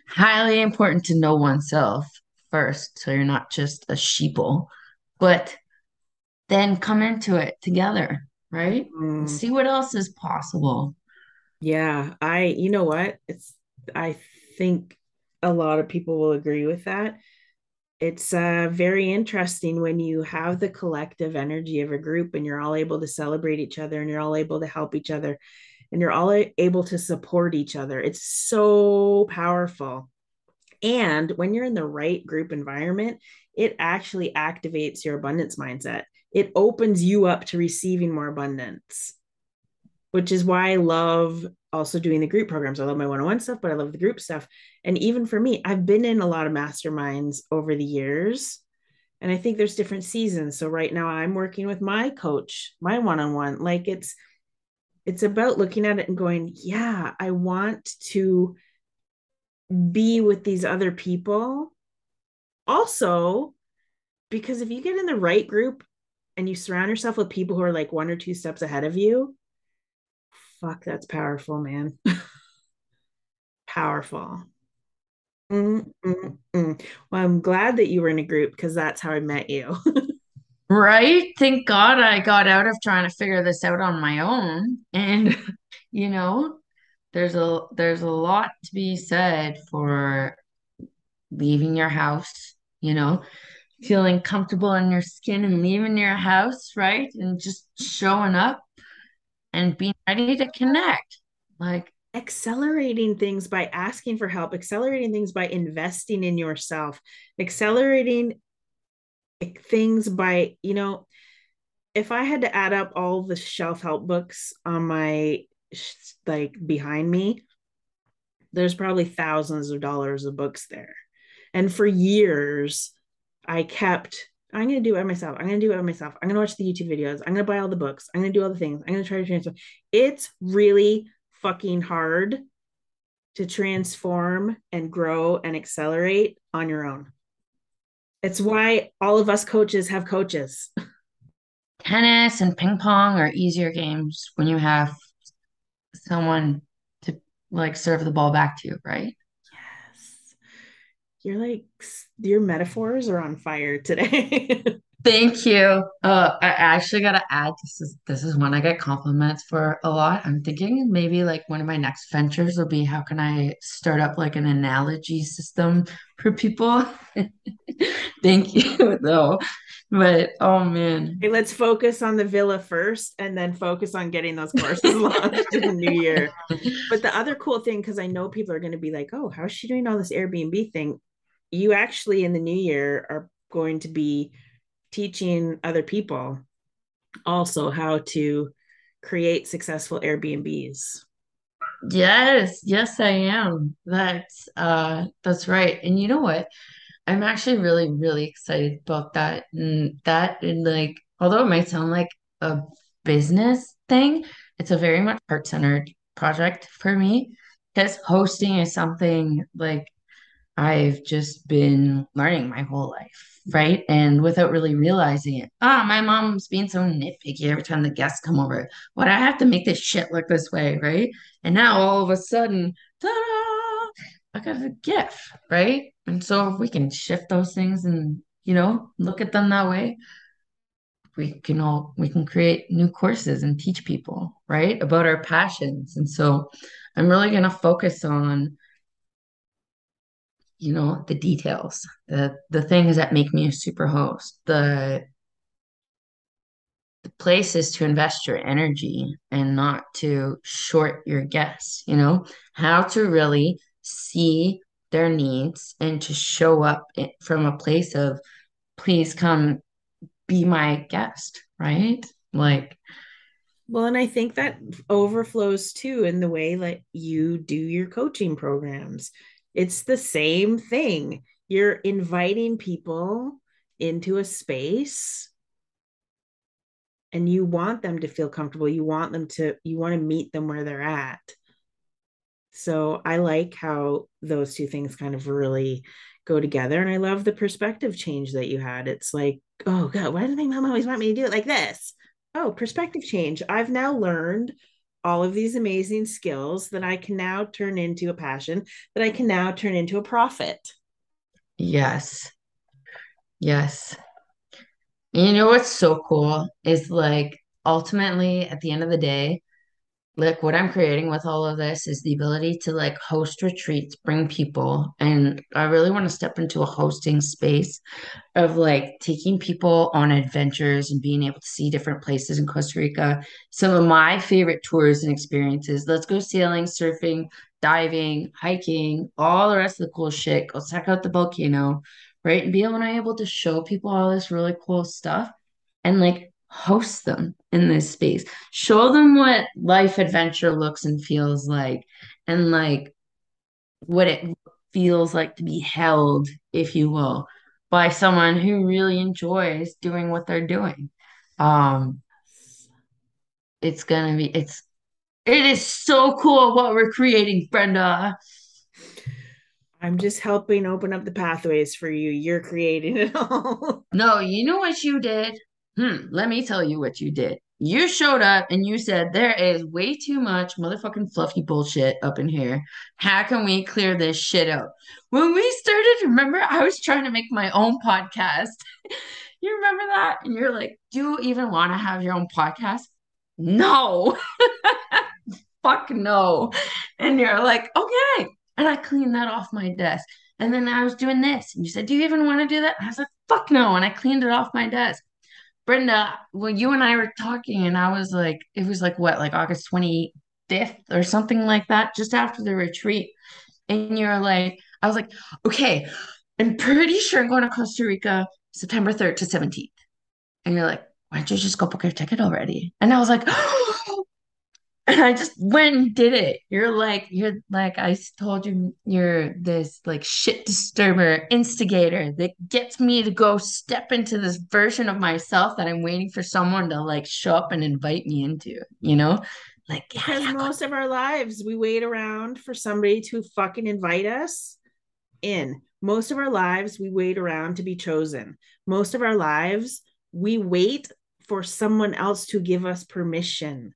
Highly important to know oneself first, so you're not just a sheeple, but then come into it together right? Mm. See what else is possible. Yeah, I you know what? It's I think a lot of people will agree with that. It's uh, very interesting when you have the collective energy of a group and you're all able to celebrate each other and you're all able to help each other and you're all able to support each other. It's so powerful. And when you're in the right group environment, it actually activates your abundance mindset it opens you up to receiving more abundance, which is why I love also doing the group programs. I love my one on one stuff, but I love the group stuff. And even for me, I've been in a lot of masterminds over the years. And I think there's different seasons. So right now I'm working with my coach, my one on one. Like it's, it's about looking at it and going, yeah, I want to be with these other people. Also, because if you get in the right group and you surround yourself with people who are like one or two steps ahead of you, fuck, that's powerful, man. powerful. Mm, mm, mm. Well, I'm glad that you were in a group because that's how I met you. Right? Thank God I got out of trying to figure this out on my own. And, you know, there's a there's a lot to be said for leaving your house, you know, feeling comfortable in your skin and leaving your house, right? And just showing up and being ready to connect. Like accelerating things by asking for help, accelerating things by investing in yourself, accelerating things by, you know, if I had to add up all the shelf help books on my like behind me, there's probably thousands of dollars of books there. And for years, I kept, I'm going to do it myself. I'm going to do it myself. I'm going to watch the YouTube videos. I'm going to buy all the books. I'm going to do all the things. I'm going to try to transform. It's really fucking hard to transform and grow and accelerate on your own. It's why all of us coaches have coaches. Tennis and ping pong are easier games when you have someone to like serve the ball back to right? You're like your metaphors are on fire today. Thank you. Uh, I actually gotta add this is this is one I get compliments for a lot. I'm thinking maybe like one of my next ventures will be how can I start up like an analogy system for people. Thank you though. But oh man. Okay, let's focus on the villa first and then focus on getting those courses launched in the new year. But the other cool thing, because I know people are going to be like, oh, how's she doing all this Airbnb thing? You actually in the new year are going to be teaching other people also how to create successful Airbnbs. Yes, yes, I am. That's uh that's right. And you know what? I'm actually really, really excited about that. And that and like although it might sound like a business thing, it's a very much heart-centered project for me. Because hosting is something like I've just been learning my whole life, right? And without really realizing it. Ah, my mom's being so nitpicky every time the guests come over. What I have to make this shit look this way, right? And now all of a sudden, ta-da, I got a gift, right? And so if we can shift those things and, you know, look at them that way, we can all we can create new courses and teach people, right? About our passions. And so I'm really gonna focus on you know the details the the things that make me a super host the the place is to invest your energy and not to short your guests you know? How to really see their needs and to show up from a place of please come be my guest right? Like well and i think that overflows too in the way that you do your coaching programs it's the same thing. You're inviting people into a space and you want them to feel comfortable. You want them to, you want to meet them where they're at. So I like how those two things kind of really go together. And I love the perspective change that you had. It's like, oh God, why do they mom always want me to do it like this? Oh, perspective change. I've now learned all of these amazing skills that I can now turn into a passion, that I can now turn into a profit. Yes. Yes. You know what's so cool is like ultimately at the end of the day, like what I'm creating with all of this is the ability to like host retreats, bring people. And I really want to step into a hosting space of like taking people on adventures and being able to see different places in Costa Rica. Some of my favorite tours and experiences. Let's go sailing, surfing, diving, hiking, all the rest of the cool shit. Go check out the volcano, right? And be able, able to show people all this really cool stuff and like host them in this space. Show them what life adventure looks and feels like and like what it feels like to be held if you will by someone who really enjoys doing what they're doing. Um it's gonna be it's it is so cool what we're creating brenda. I'm just helping open up the pathways for you. You're creating it all. No you know what you did hmm, let me tell you what you did. You showed up and you said there is way too much motherfucking fluffy bullshit up in here. How can we clear this shit up? When we started, remember, I was trying to make my own podcast. you remember that? And you're like, do you even want to have your own podcast? No. Fuck no. And you're like, okay. And I cleaned that off my desk. And then I was doing this. And you said, Do you even want to do that? And I was like, fuck no. And I cleaned it off my desk. Brenda, when you and I were talking, and I was like, it was like what, like August 25th or something like that, just after the retreat. And you're like, I was like, okay, I'm pretty sure I'm going to Costa Rica September 3rd to 17th. And you're like, why don't you just go book your ticket already? And I was like, oh, and I just went and did it. You're like, you're like, I told you, you're this like shit disturber, instigator that gets me to go step into this version of myself that I'm waiting for someone to like show up and invite me into, you know? Like, yeah, because yeah, most go. of our lives we wait around for somebody to fucking invite us in. Most of our lives we wait around to be chosen. Most of our lives we wait for someone else to give us permission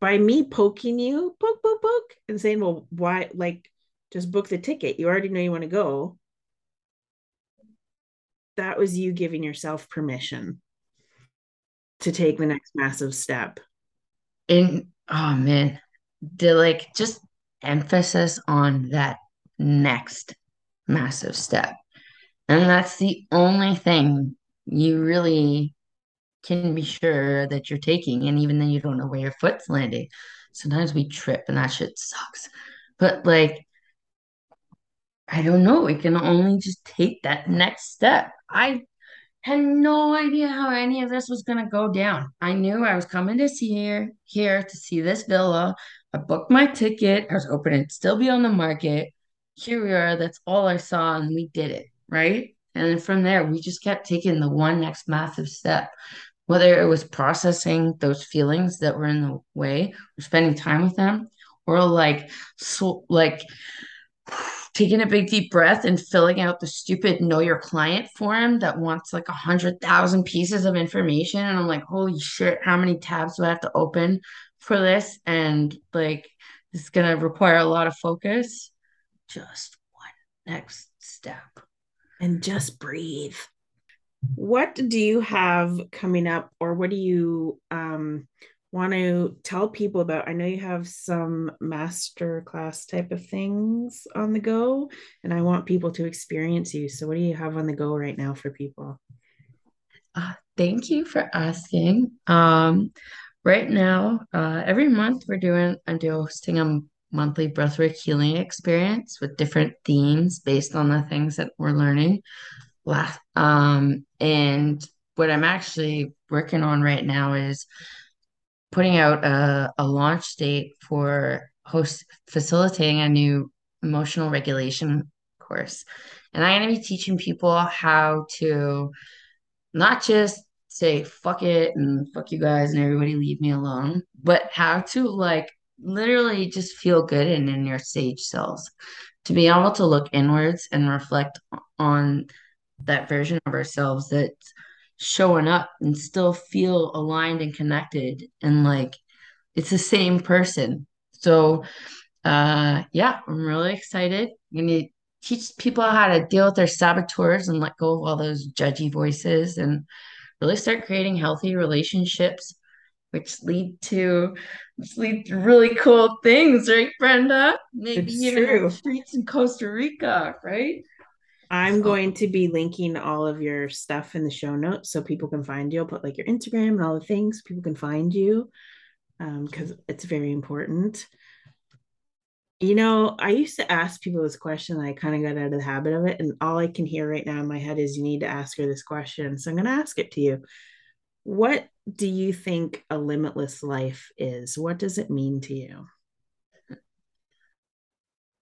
by me poking you, poke, poke, poke, and saying, well, why, like, just book the ticket. You already know you want to go. That was you giving yourself permission to take the next massive step. In, oh man, the like just emphasis on that next massive step. And that's the only thing you really can be sure that you're taking. And even then, you don't know where your foot's landing. Sometimes we trip and that shit sucks. But like, I don't know. We can only just take that next step. I had no idea how any of this was going to go down. I knew I was coming to see here, here to see this villa. I booked my ticket. I was hoping it'd still be on the market. Here we are. That's all I saw, and we did it. Right. And then from there, we just kept taking the one next massive step whether it was processing those feelings that were in the way or spending time with them or like so like taking a big deep breath and filling out the stupid know your client form that wants like a hundred thousand pieces of information. And i'm like holy shit how many tabs do i have to open for this? And like it's gonna require a lot of focus. Just one next step. And just breathe what do you have coming up or what do you um, want to tell people about? I know you have some master class type of things on the go and i want people to experience you. So what do you have on the go right now for people? Uh, thank you for asking. Um, right now uh, every month we're doing i'm hosting a monthly breathwork healing experience with different themes based on the things that we're learning last um and what i'm actually working on right now is putting out a, a launch date for host facilitating a new emotional regulation course. And i'm going to be teaching people how to not just say fuck it and fuck you guys and everybody leave me alone but how to like literally just feel good and in your sage cells. To be able to look inwards and reflect on that version of ourselves that's showing up and still feel aligned and connected and like it's the same person. So uh yeah, I'm really excited. I'm gonna teach people how to deal with their saboteurs and let go of all those judgy voices and really start creating healthy relationships which lead to which lead to really cool things, right, Brenda? Maybe it's even true. streets in Costa Rica, right? I'm going to be linking all of your stuff in the show notes so people can find you. I'll put like your Instagram and all the things people can find you because um, it's very important. You know, I used to ask people this question. I kind of got out of the habit of it. And all I can hear right now in my head is you need to ask her this question. So I'm going to ask it to you. What do you think a limitless life is? What does it mean to you?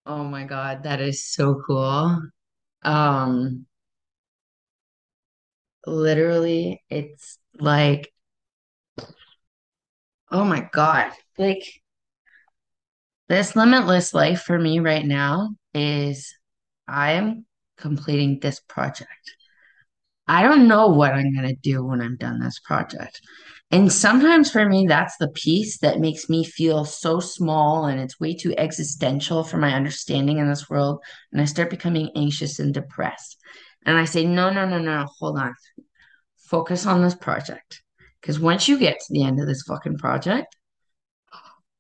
Oh my God, that is so cool. Um, literally, it's like, oh my God, like this limitless life for me right now is I am completing this project. I don't know what I'm going to do when I'm done this project. And sometimes for me, that's the piece that makes me feel so small and it's way too existential for my understanding in this world. And I start becoming anxious and depressed. And I say, no, no, no, no, hold on. Focus on this project. Because once you get to the end of this fucking project,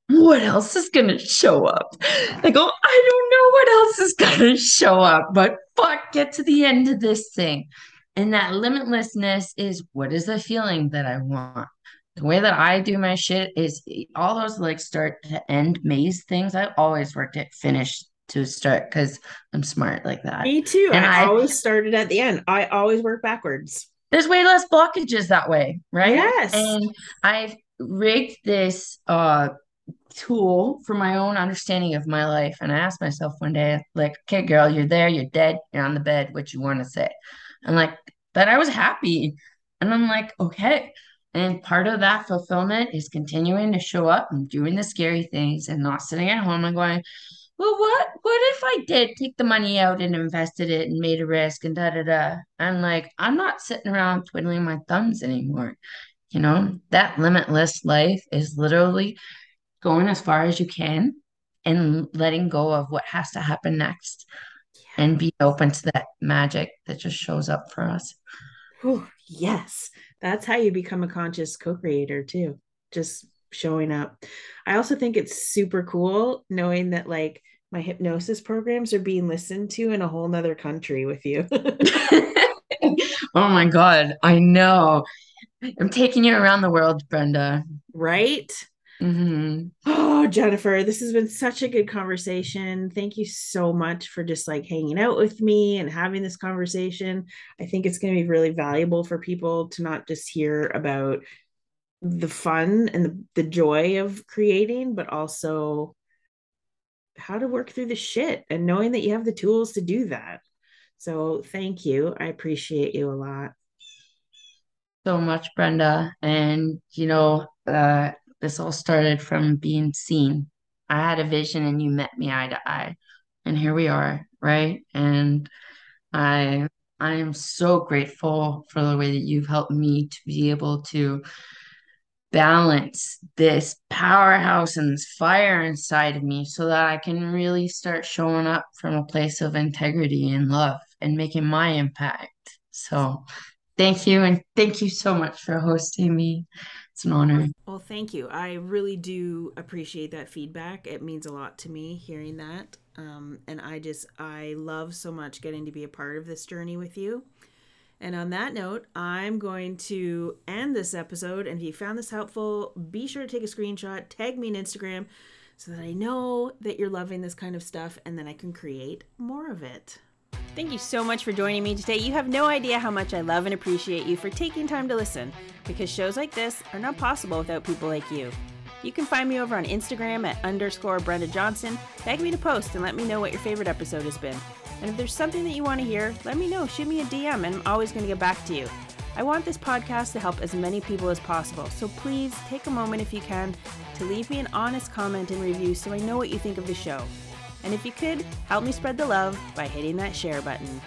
what else is going to show up? I go, I don't know what else is going to show up, but fuck, get to the end of this thing. And that limitlessness is what is the feeling that I want? The way that I do my shit is all those like start to end maze things. I always worked at finish to start because I'm smart like that. Me too. And I, I always started at the end. I always work backwards. There's way less blockages that way, right? Yes. And I've rigged this uh tool for my own understanding of my life. And I asked myself one day, like, okay, girl, you're there, you're dead, you're on the bed, what you want to say? And like, but I was happy. And I'm like, okay. And part of that fulfillment is continuing to show up and doing the scary things and not sitting at home and going, well, what what if I did take the money out and invested it and made a risk and da da da? I'm like, I'm not sitting around twiddling my thumbs anymore. You know, that limitless life is literally going as far as you can and letting go of what has to happen next yeah. and be open to that magic that just shows up for us. Oh, yes. That's how you become a conscious co-creator too. Just showing up. I also think it's super cool knowing that like my hypnosis programs are being listened to in a whole nother country with you. oh my God. I know. I'm taking you around the world, Brenda. Right? Mm-hmm. Oh, Jennifer, this has been such a good conversation. Thank you so much for just like hanging out with me and having this conversation. I think it's going to be really valuable for people to not just hear about the fun and the, the joy of creating, but also how to work through the shit and knowing that you have the tools to do that. So, thank you. I appreciate you a lot. So much, Brenda. And, you know, uh, this all started from being seen. I had a vision and you met me eye to eye. And here we are, right? And I I am so grateful for the way that you've helped me to be able to balance this powerhouse and this fire inside of me so that I can really start showing up from a place of integrity and love and making my impact. So thank you. And thank you so much for hosting me. It's an honor. Well, thank you. I really do appreciate that feedback. It means a lot to me hearing that. Um, and I just, I love so much getting to be a part of this journey with you. And on that note, I'm going to end this episode. And if you found this helpful, be sure to take a screenshot, tag me on Instagram so that I know that you're loving this kind of stuff and then I can create more of it. Thank you so much for joining me today. You have no idea how much I love and appreciate you for taking time to listen because shows like this are not possible without people like you. You can find me over on Instagram at underscore Brenda Johnson. Tag me to post and let me know what your favorite episode has been. And if there's something that you want to hear, let me know. Shoot me a DM and I'm always going to get back to you. I want this podcast to help as many people as possible, so please take a moment if you can to leave me an honest comment and review so I know what you think of the show. And if you could, help me spread the love by hitting that share button.